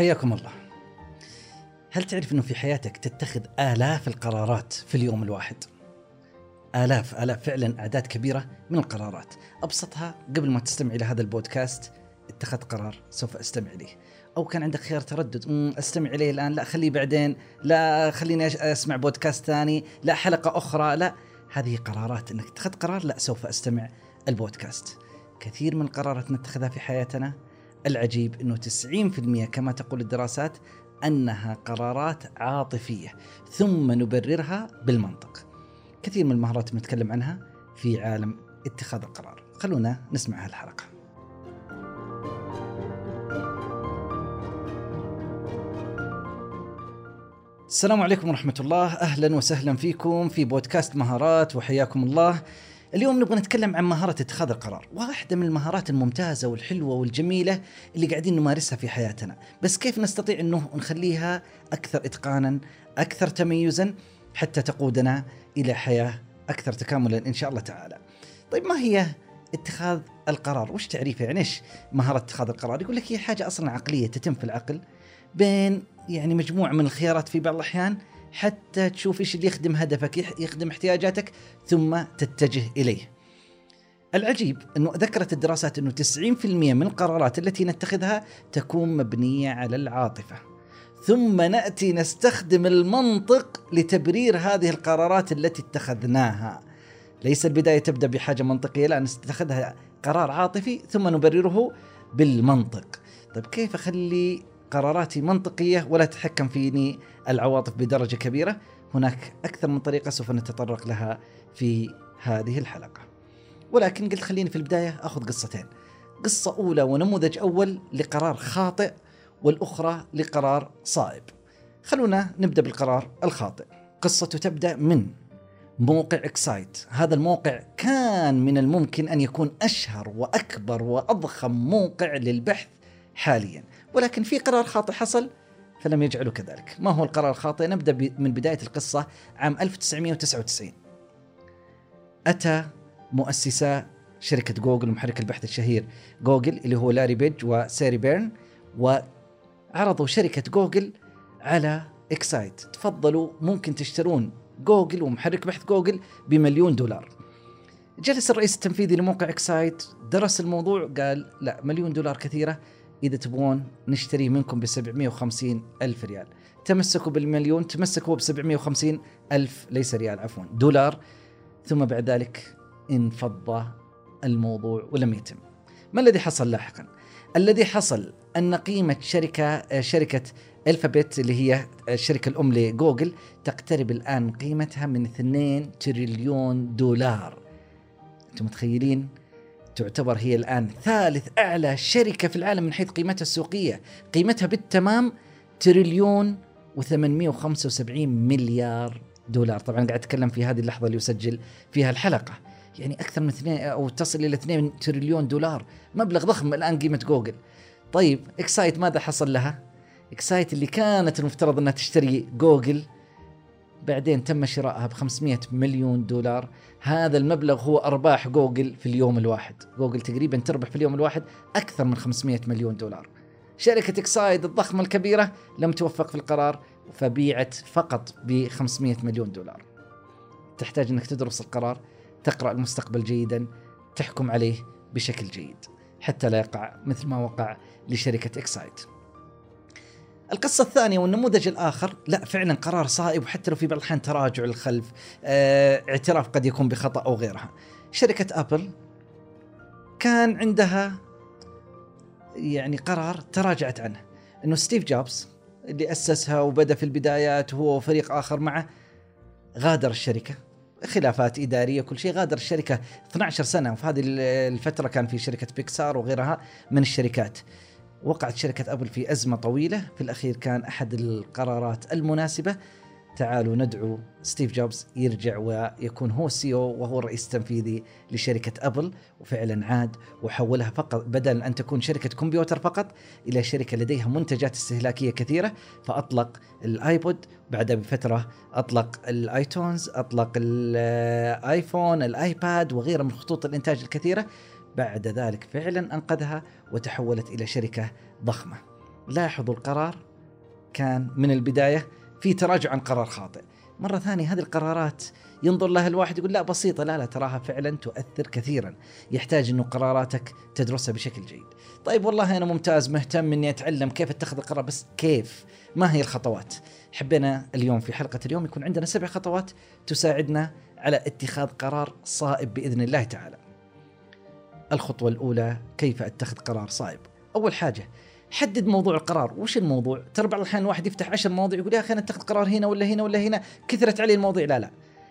حياكم الله. هل تعرف إنه في حياتك تتخذ آلاف القرارات في اليوم الواحد؟ آلاف آلاف فعلا أعداد كبيرة من القرارات. أبسطها قبل ما تستمع إلى هذا البودكاست اتخذت قرار سوف أستمع إليه. أو كان عندك خيار تردد "أمم، أستمع إليه الآن لا خليه بعدين لا خليني أسمع بودكاست ثاني لا حلقة أخرى لا. هذه قرارات إنك اتخذت قرار لا سوف أستمع البودكاست. كثير من القرارات نتخذها في حياتنا العجيب إنه 90% كما تقول الدراسات أنها قرارات عاطفية ثم نبررها بالمنطق. كثير من المهارات بنتكلم عنها في عالم اتخاذ القرار. خلونا نسمع هالحلقة. السلام عليكم ورحمة الله أهلا وسهلا فيكم في بودكاست مهارات وحياكم الله اليوم نبغى نتكلم عن مهارة اتخاذ القرار. واحدة من المهارات الممتازة والحلوة والجميلة اللي قاعدين نمارسها في حياتنا. بس كيف نستطيع أنه نخليها أكثر إتقانا أكثر تميزا حتى تقودنا إلى حياة أكثر تكاملا إن شاء الله تعالى. طيب ما هي اتخاذ القرار؟ وش تعريفه؟ يعني إيش مهارة اتخاذ القرار؟ يقول لك هي حاجة أصلا عقلية تتم في العقل بين يعني مجموعة من الخيارات في بعض الأحيان حتى تشوف إيش اللي يخدم هدفك يخدم احتياجاتك ثم تتجه إليه. العجيب إنه ذكرت الدراسات إنه 90% من القرارات التي نتخذها تكون مبنية على العاطفة. ثم نأتي نستخدم المنطق لتبرير هذه القرارات التي اتخذناها. ليس البداية تبدأ بحاجة منطقية لا نتخذها قرار عاطفي ثم نبرره بالمنطق. طيب كيف أخلي قراراتي منطقية ولا تتحكم فيني العواطف بدرجة كبيرة؟ هناك أكثر من طريقة سوف نتطرق لها في هذه الحلقة. ولكن قلت خليني في البداية أخذ قصتين. قصة أولى ونموذج أول لقرار خاطئ والأخرى لقرار صائب. خلونا نبدأ بالقرار الخاطئ. قصته تبدأ من موقع اكسايت، هذا الموقع كان من الممكن أن يكون أشهر وأكبر وأضخم موقع للبحث حاليا، ولكن في قرار خاطئ حصل فلم يجعله كذلك. ما هو القرار الخاطئ؟ نبدأ ب- من بداية القصة عام 1999. أتى مؤسسا شركة جوجل ومحرك البحث الشهير جوجل اللي هو لاري بيج وسيرجي برين وعرضوا شركة جوجل على اكسايت تفضلوا ممكن تشترون جوجل ومحرك بحث جوجل بمليون دولار جلس الرئيس التنفيذي لموقع اكسايت درس الموضوع قال لا مليون دولار كثيرة إذا تبغون نشتريه منكم ب 750 ألف ريال. تمسكوا بالمليون تمسكوا ب 750 ألف ليس ريال عفوا دولار. ثم بعد ذلك انفض الموضوع ولم يتم. ما الذي حصل لاحقا؟ الذي حصل أن قيمة شركة شركة الفابت اللي هي الشركة الأم لجوجل تقترب الآن قيمتها من 2 تريليون دولار. أنتم متخيلين؟ تعتبر هي الآن ثالث أعلى شركة في العالم من حيث قيمتها السوقية. قيمتها بالتمام تريليون و875 مليار دولار. طبعا قاعد أتكلم في هذه اللحظة اللي يسجل فيها الحلقة. يعني أكثر من اثنين أو تصل إلى 2 تريليون دولار. مبلغ ضخم الآن قيمة جوجل. طيب إكسايت ماذا حصل لها؟ إكسايت اللي كانت المفترض أنها تشتري جوجل. بعدين تم شرائها ب 500 مليون دولار. هذا المبلغ هو أرباح جوجل في اليوم الواحد. جوجل تقريبا تربح في اليوم الواحد أكثر من 500 مليون دولار. شركة إكسايت الضخمة الكبيرة لم توفق في القرار فبيعت فقط ب 500 مليون دولار. تحتاج إنك تدرس القرار تقرأ المستقبل جيدا تحكم عليه بشكل جيد. حتى لا يقع مثل ما وقع لشركة إكسايت. القصة الثانية والنموذج الآخر لا فعلا قرار صائب وحتى لو في بعض الأحيان تراجع للخلف آه اعتراف قد يكون بخطأ أو غيرها. شركة أبل كان عندها يعني قرار تراجعت عنه إنه ستيف جوبز اللي أسسها وبدأ في البدايات هو وفريق آخر معه غادر الشركة. خلافات إدارية وكل شيء غادر الشركة. 12 سنة وفي هذه الفترة كان في شركة بيكسار وغيرها من الشركات. وقعت شركة أبل في أزمة طويلة. في الأخير كان أحد القرارات المناسبة. تعالوا ندعو ستيف جوبز يرجع ويكون هو ال CEO وهو الرئيس التنفيذي لشركة أبل. وفعلا عاد وحولها فقط بدل أن تكون شركة كمبيوتر فقط إلى شركة لديها منتجات استهلاكية كثيرة. فأطلق الآيبود. بعدها بفترة أطلق الآيتونز أطلق الايفون الآيباد وغيرها من خطوط الإنتاج الكثيرة. بعد ذلك فعلا أنقذها وتحولت إلى شركة ضخمة. لاحظوا القرار كان من البداية في تراجع عن قرار خاطئ. مرة ثانية هذه القرارات ينظر لها الواحد يقول لا بسيطة لا لا تراها فعلا تؤثر كثيرا. يحتاج إنه قراراتك تدرسها بشكل جيد. طيب والله أنا ممتاز مهتم إني أتعلم كيف أتخذ القرار بس كيف؟ ما هي الخطوات؟ حبينا اليوم في حلقة اليوم يكون عندنا سبع خطوات تساعدنا على اتخاذ قرار صائب بإذن الله تعالى. الخطوة الأولى كيف أتخذ قرار صائب؟ أول حاجة حدد موضوع القرار. وش الموضوع؟ ترى بعض الأحيان الواحد يفتح عشر مواضيع يقول يا أخي أنا أتخذ قرار هنا ولا هنا ولا هنا. كثرت علي المواضيع. لا لا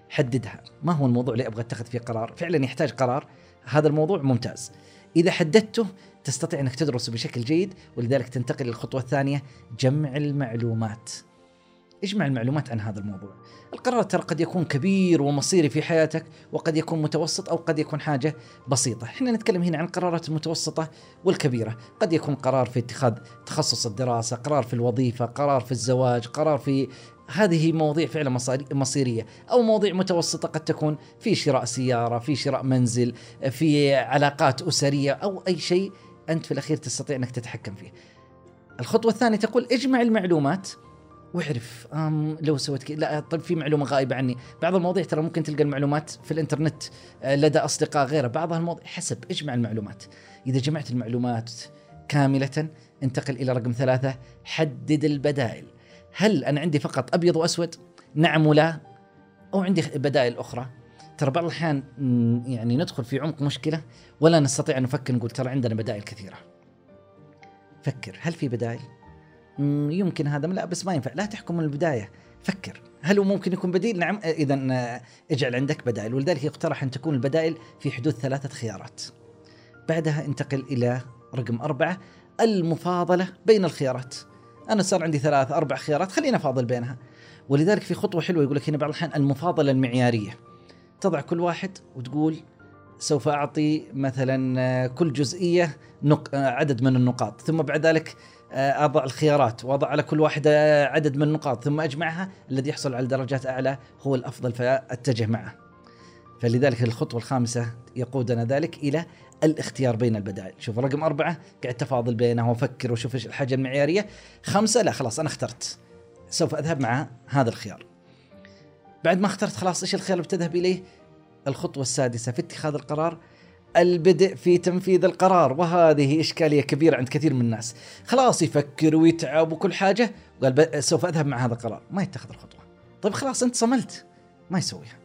حددها. ما هو الموضوع اللي أبغى أتخذ فيه قرار؟ فعلا يحتاج قرار. هذا الموضوع ممتاز. إذا حددته تستطيع أنك تدرسه بشكل جيد ولذلك تنتقل للخطوة الثانية جمع المعلومات. اجمع المعلومات عن هذا الموضوع. القرار ترى قد يكون كبير ومصيري في حياتك وقد يكون متوسط أو قد يكون حاجة بسيطة. إحنا نتكلم هنا عن القرارات المتوسطة والكبيرة. قد يكون قرار في اتخاذ تخصص الدراسة قرار في الوظيفة قرار في الزواج قرار في هذه مواضيع فعلا مصيرية. أو مواضيع متوسطة قد تكون في شراء سيارة في شراء منزل في علاقات أسرية أو أي شيء أنت في الأخير تستطيع أنك تتحكم فيه. الخطوة الثانية تقول اجمع المعلومات واعرف أم لو سويت كذا لا طيب في معلومة غائبه عني. بعض المواضيع ترى ممكن تلقى المعلومات في الإنترنت آه، لدى أصدقاء غيره. بعض المواضيع حسب اجمع المعلومات. إذا جمعت المعلومات كاملة انتقل إلى رقم ثلاثة حدد البدائل. هل أنا عندي فقط أبيض وأسود؟ نعم ولا. أو عندي بدائل أخرى. ترى بعض الأحيان يعني ندخل في عمق مشكلة ولا نستطيع أن نفكر نقول ترى عندنا بدائل كثيرة. فكر هل في بدائل؟ يمكن هذا لا بس ما ينفع. لا تحكم من البداية. فكر. هل هو ممكن يكون بديل؟ نعم. إذا اجعل عندك بدائل. ولذلك يقترح أن تكون البدائل في حدود ثلاثة خيارات. بعدها انتقل إلى رقم أربعة المفاضلة بين الخيارات. أنا صار عندي ثلاث أربع خيارات خلينا أفاضل بينها. ولذلك في خطوة حلوة يقول لك هنا بعض الأحيان المفاضلة المعيارية. تضع كل واحد وتقول سوف أعطي مثلا كل جزئية نق... عدد من النقاط. ثم بعد ذلك آه، أضع الخيارات وأضع على كل واحدة عدد من النقاط ثم أجمعها الذي يحصل على درجات أعلى هو الأفضل فأتجه معه. فلذلك الخطوة الخامسة يقودنا ذلك إلى الاختيار بين البدائل، شوف رقم أربعة قاعد تفاضل بينها وافكر واشوف إيش الحاجة المعيارية، خمسة لا خلاص أنا اخترت سوف أذهب مع هذا الخيار. بعد ما اخترت خلاص إيش الخيار اللي بتذهب إليه؟ الخطوة السادسة في اتخاذ القرار البدء في تنفيذ القرار وهذه إشكالية كبيرة عند كثير من الناس. خلاص يفكر ويتعب وكل حاجة وقال سوف أذهب مع هذا القرار. ما يتخذ الخطوة. طيب خلاص أنت صملت. ما يسويها.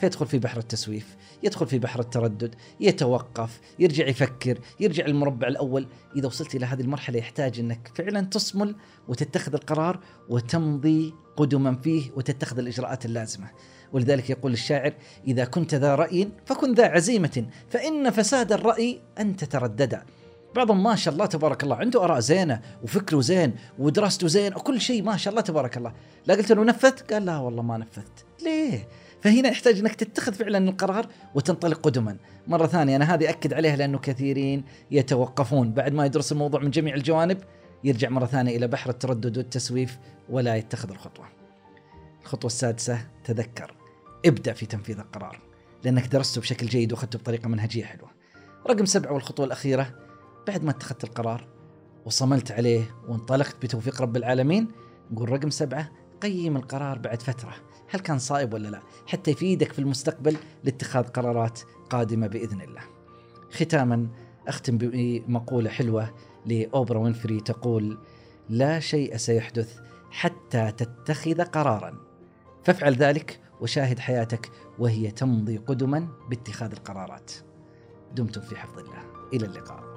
فيدخل في بحر التسويف يدخل في بحر التردد يتوقف يرجع يفكر يرجع المربع الأول. إذا وصلت إلى هذه المرحلة يحتاج أنك فعلا تصمل وتتخذ القرار وتمضي قدما فيه وتتخذ الإجراءات اللازمة. ولذلك يقول الشاعر إذا كنت ذا رأي فكن ذا عزيمة فإن فساد الرأي أن تترددا بعضهم ما شاء الله تبارك الله عنده آراء زينة وفكره زين ودراسته زين وكل شيء ما شاء الله تبارك الله. لا قلت له نفذت؟ قال لا والله ما نفذت. ليه؟ فهنا يحتاج إنك تتخذ فعلا القرار وتنطلق قدما. مرة ثانية أنا هذه أكد عليها لأنه كثيرين يتوقفون. بعد ما يدرس الموضوع من جميع الجوانب يرجع مرة ثانية إلى بحر التردد والتسويف ولا يتخذ الخطوة. الخطوة السادسة تذكر. ابدأ في تنفيذ القرار لأنك درسته بشكل جيد وأخذته بطريقة منهجية حلوة. رقم سبعة والخطوة الأخيرة بعد ما اتخذت القرار وصملت عليه وانطلقت بتوفيق رب العالمين نقول رقم سبعة قيم القرار بعد فترة. هل كان صائب ولا لا؟ حتى يفيدك في المستقبل لاتخاذ قرارات قادمة بإذن الله. ختاما أختم بمقولة حلوة لأوبرا وينفري تقول لا شيء سيحدث حتى تتخذ قرارا. فافعل ذلك وشاهد حياتك وهي تمضي قدما باتخاذ القرارات. دمتم في حفظ الله. إلى اللقاء.